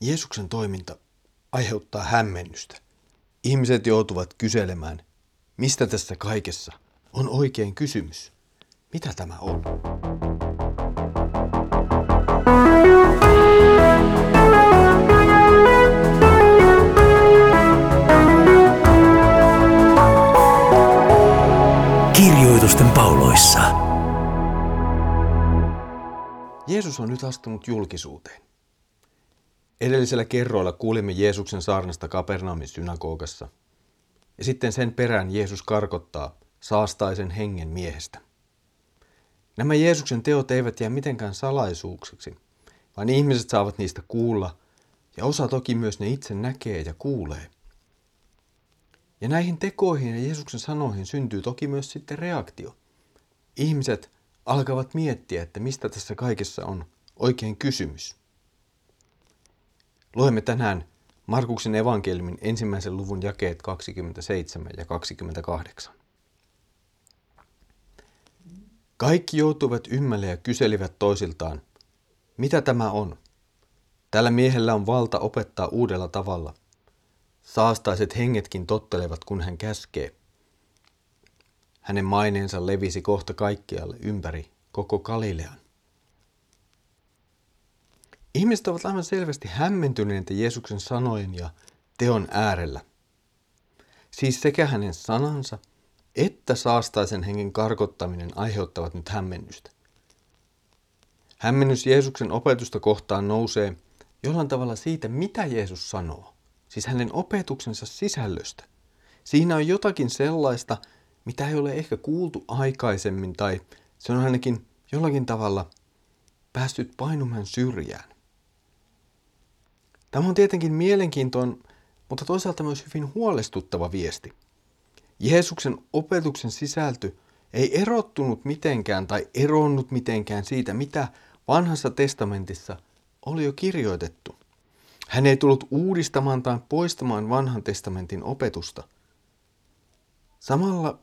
Jeesuksen toiminta aiheuttaa hämmennystä. Ihmiset joutuvat kyselemään, mistä tässä kaikessa on oikein kysymys. Mitä tämä on? Kirjoitusten pauloissa. Jeesus on nyt astunut julkisuuteen. Edellisellä kerroilla kuulimme Jeesuksen saarnasta Kapernaumin synagogassa. Ja sitten sen perään Jeesus karkottaa saastaisen hengen miehestä. Nämä Jeesuksen teot eivät jää mitenkään salaisuuksiksi, vaan ihmiset saavat niistä kuulla, ja osa toki myös ne itse näkee ja kuulee. Ja näihin tekoihin ja Jeesuksen sanoihin syntyy toki myös sitten reaktio. Ihmiset alkavat miettiä, että mistä tässä kaikessa on oikein kysymys. Luemme tänään Markuksen evankeliumin ensimmäisen luvun jakeet 27 ja 28. Kaikki joutuivat ymmälle ja kyselivät toisiltaan, mitä tämä on? Tällä miehellä on valta opettaa uudella tavalla. Saastaiset hengetkin tottelevat, kun hän käskee. Hänen maineensa levisi kohta kaikkialle ympäri koko Galilean. Ihmiset ovat aivan selvästi hämmentyneitä Jeesuksen sanojen ja teon äärellä. Siis sekä hänen sanansa että saastaisen hengen karkottaminen aiheuttavat nyt hämmennystä. Hämmennys Jeesuksen opetusta kohtaan nousee jollain tavalla siitä, mitä Jeesus sanoo, siis hänen opetuksensa sisällöstä. Siinä on jotakin sellaista, mitä ei ole ehkä kuultu aikaisemmin tai se on ainakin jollakin tavalla päässyt painumaan syrjään. Tämä on tietenkin mielenkiintoinen, mutta toisaalta myös hyvin huolestuttava viesti. Jeesuksen opetuksen sisältö ei erottunut mitenkään tai eronnut mitenkään siitä, mitä vanhassa testamentissa oli jo kirjoitettu. Hän ei tullut uudistamaan tai poistamaan vanhan testamentin opetusta. Samalla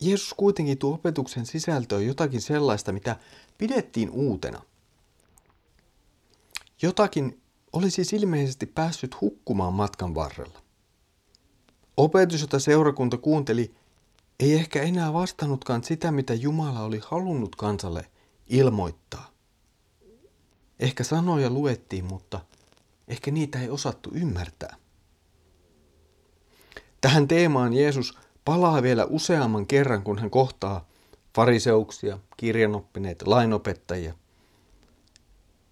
Jeesus kuitenkin tuo opetuksen sisältöön jotakin sellaista, mitä pidettiin uutena. Jotakin, oli siis ilmeisesti päässyt hukkumaan matkan varrella. Opetus, jota seurakunta kuunteli, ei ehkä enää vastannutkaan sitä, mitä Jumala oli halunnut kansalle ilmoittaa. Ehkä sanoja luettiin, mutta ehkä niitä ei osattu ymmärtää. Tähän teemaan Jeesus palaa vielä useamman kerran, kun hän kohtaa fariseuksia, kirjanoppineita, lainopettajia.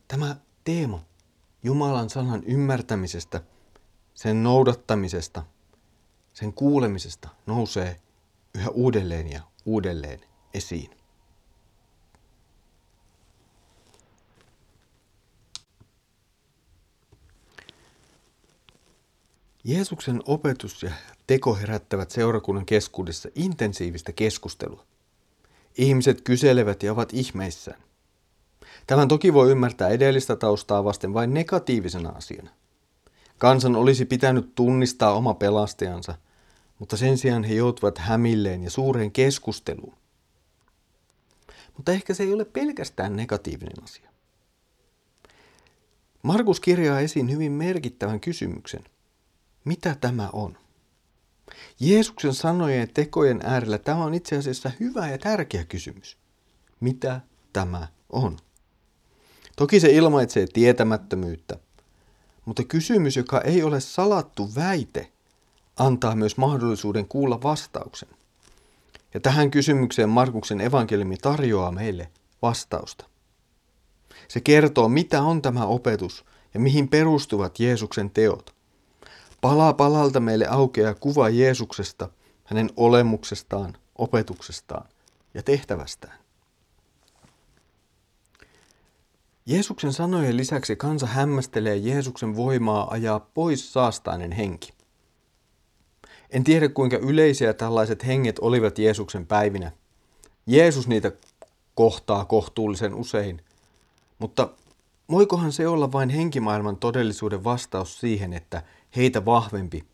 Tämä teema Jumalan sanan ymmärtämisestä, sen noudattamisesta, sen kuulemisesta nousee yhä uudelleen ja uudelleen esiin. Jeesuksen opetus ja teko herättävät seurakunnan keskuudessa intensiivistä keskustelua. Ihmiset kyselevät ja ovat ihmeissään. Tämän toki voi ymmärtää edellistä taustaa vasten vain negatiivisena asiana. Kansan olisi pitänyt tunnistaa oma pelastajansa, mutta sen sijaan he joutuvat hämilleen ja suureen keskusteluun. Mutta ehkä se ei ole pelkästään negatiivinen asia. Markus kirjaa esiin hyvin merkittävän kysymyksen. Mitä tämä on? Jeesuksen sanojen ja tekojen äärellä tämä on itse asiassa hyvä ja tärkeä kysymys. Mitä tämä on? Toki se ilmaitsee tietämättömyyttä, mutta kysymys, joka ei ole salattu väite, antaa myös mahdollisuuden kuulla vastauksen. Ja tähän kysymykseen Markuksen evankeliumi tarjoaa meille vastausta. Se kertoo, mitä on tämä opetus ja mihin perustuvat Jeesuksen teot. Palaa palalta meille aukeaa kuva Jeesuksesta, hänen olemuksestaan, opetuksestaan ja tehtävästään. Jeesuksen sanojen lisäksi kansa hämmästelee Jeesuksen voimaa ajaa pois saastainen henki. En tiedä kuinka yleisiä tällaiset henget olivat Jeesuksen päivinä. Jeesus niitä kohtaa kohtuullisen usein, mutta voikohan se olla vain henkimaailman todellisuuden vastaus siihen, että heitä vahvempi,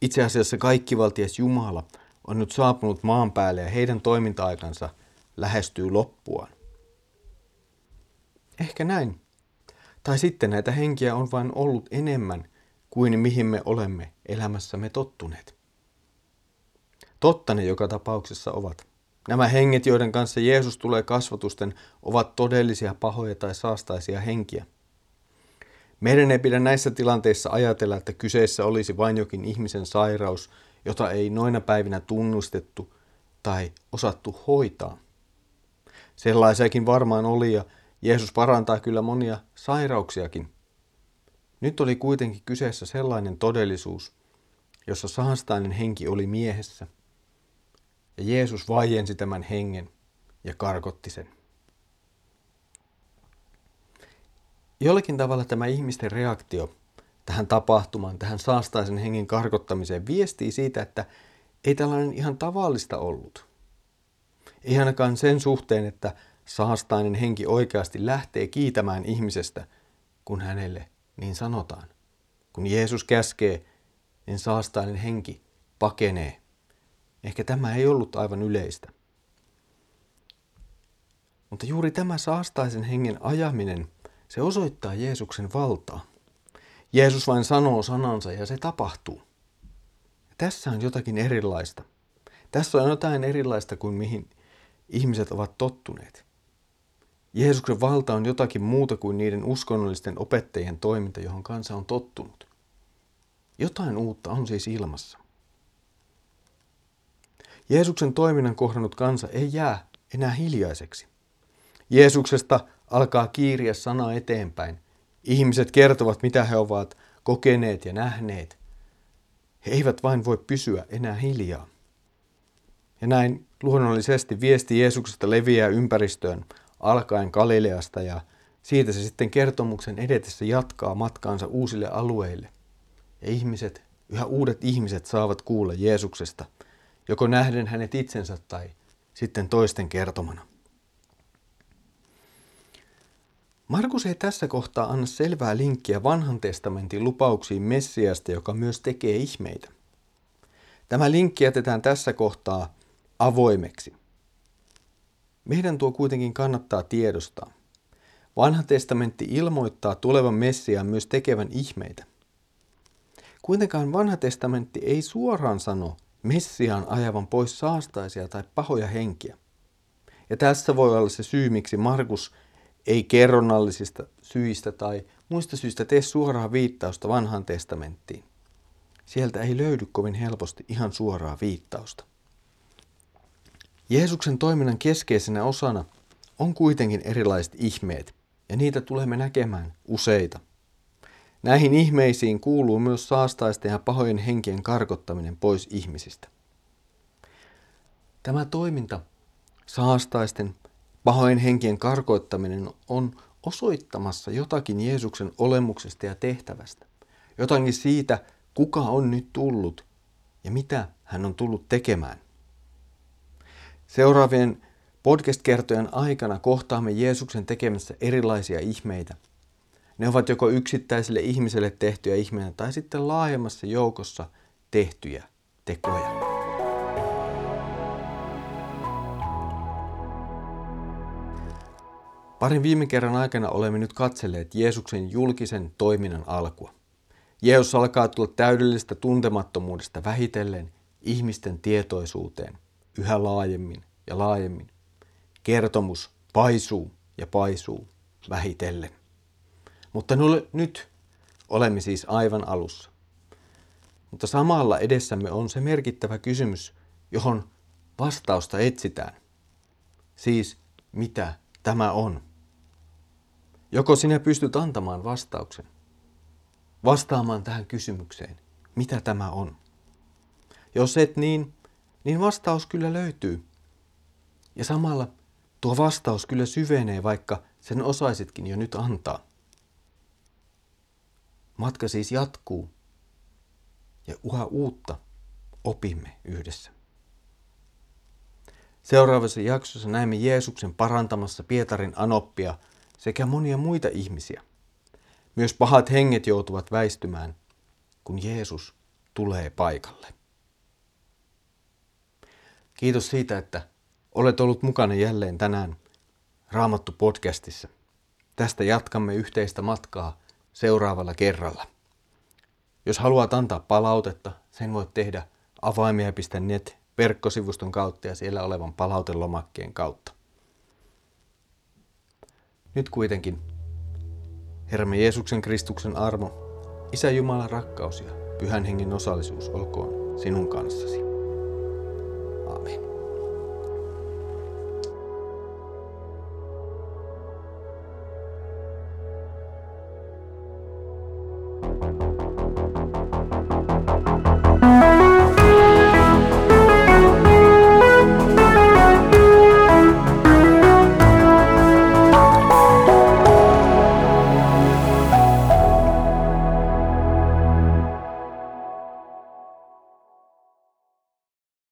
itse asiassa kaikkivaltias Jumala, on nyt saapunut maan päälle ja heidän toiminta-aikansa lähestyy loppuaan? Ehkä näin. Tai sitten näitä henkiä on vain ollut enemmän kuin mihin me olemme elämässämme tottuneet. Totta ne joka tapauksessa ovat. Nämä henget, joiden kanssa Jeesus tulee kasvatusten, ovat todellisia pahoja tai saastaisia henkiä. Meidän ei pidä näissä tilanteissa ajatella, että kyseessä olisi vain jokin ihmisen sairaus, jota ei noina päivinä tunnustettu tai osattu hoitaa. Sellaisiakin varmaan oli ja Jeesus parantaa kyllä monia sairauksiakin. Nyt oli kuitenkin kyseessä sellainen todellisuus, jossa saastainen henki oli miehessä. Ja Jeesus vaiensi tämän hengen ja karkotti sen. Jollakin tavalla tämä ihmisten reaktio tähän tapahtumaan, tähän saastaisen hengen karkottamiseen viestii siitä, että ei tällainen ihan tavallista ollut. Ei ainakaan sen suhteen, että saastainen henki oikeasti lähtee kiitämään ihmisestä, kun hänelle niin sanotaan. Kun Jeesus käskee, niin saastainen henki pakenee. Ehkä tämä ei ollut aivan yleistä. Mutta juuri tämä saastaisen hengen ajaminen, se osoittaa Jeesuksen valtaa. Jeesus vain sanoo sanansa ja se tapahtuu. Tässä on jotakin erilaista. Tässä on jotain erilaista kuin mihin ihmiset ovat tottuneet. Jeesuksen valta on jotakin muuta kuin niiden uskonnollisten opettajien toiminta, johon kansa on tottunut. Jotain uutta on siis ilmassa. Jeesuksen toiminnan kohdannut kansa ei jää enää hiljaiseksi. Jeesuksesta alkaa kiiriä sana eteenpäin. Ihmiset kertovat, mitä he ovat kokeneet ja nähneet. He eivät vain voi pysyä enää hiljaa. Ja näin luonnollisesti viesti Jeesuksesta leviää ympäristöön alkaen Galileasta ja siitä se sitten kertomuksen edetessä jatkaa matkaansa uusille alueille. Ja ihmiset, yhä uudet ihmiset saavat kuulla Jeesuksesta, joko nähden hänet itsensä tai sitten toisten kertomana. Markus ei tässä kohtaa anna selvää linkkiä vanhan testamentin lupauksiin Messiasta, joka myös tekee ihmeitä. Tämä linkki jätetään tässä kohtaa avoimeksi. Meidän tuo kuitenkin kannattaa tiedostaa. Vanha testamentti ilmoittaa tulevan Messiaan myös tekevän ihmeitä. Kuitenkaan vanha testamentti ei suoraan sano Messiaan ajavan pois saastaisia tai pahoja henkiä. Ja tässä voi olla se syy, miksi Markus ei kerronnallisista syistä tai muista syistä tee suoraa viittausta vanhaan testamenttiin. Sieltä ei löydy kovin helposti ihan suoraa viittausta. Jeesuksen toiminnan keskeisenä osana on kuitenkin erilaiset ihmeet, ja niitä tulemme näkemään useita. Näihin ihmeisiin kuuluu myös saastaisten ja pahojen henkien karkottaminen pois ihmisistä. Tämä toiminta, saastaisten, pahojen henkien karkoittaminen, on osoittamassa jotakin Jeesuksen olemuksesta ja tehtävästä. Jotakin siitä, kuka on nyt tullut ja mitä hän on tullut tekemään. Seuraavien podcast-kertojen aikana kohtaamme Jeesuksen tekemässä erilaisia ihmeitä. Ne ovat joko yksittäiselle ihmiselle tehtyjä ihmeitä tai sitten laajemmassa joukossa tehtyjä tekoja. Parin viime kerran aikana olemme nyt katselleet Jeesuksen julkisen toiminnan alkua. Jeesus alkaa tulla täydellisestä tuntemattomuudesta vähitellen ihmisten tietoisuuteen – yhä laajemmin ja laajemmin. Kertomus paisuu ja paisuu vähitellen. Mutta nyt olemme siis aivan alussa. Mutta samalla edessämme on se merkittävä kysymys, johon vastausta etsitään. Siis, mitä tämä on? Joko sinä pystyt antamaan vastauksen? Vastaamaan tähän kysymykseen, mitä tämä on? Jos et niin, niin vastaus kyllä löytyy. Ja samalla tuo vastaus kyllä syvenee, vaikka sen osaisitkin jo nyt antaa. Matka siis jatkuu ja uha uutta opimme yhdessä. Seuraavassa jaksossa näemme Jeesuksen parantamassa Pietarin anoppia sekä monia muita ihmisiä. Myös pahat henget joutuvat väistymään, kun Jeesus tulee paikalle. Kiitos siitä, että olet ollut mukana jälleen tänään Raamattu podcastissa. Tästä jatkamme yhteistä matkaa seuraavalla kerralla. Jos haluat antaa palautetta, sen voit tehdä avaimia.net verkkosivuston kautta ja siellä olevan palautelomakkeen kautta. Nyt kuitenkin Herramme Jeesuksen Kristuksen armo, Isä Jumalan rakkaus ja Pyhän Hengen osallisuus olkoon sinun kanssasi.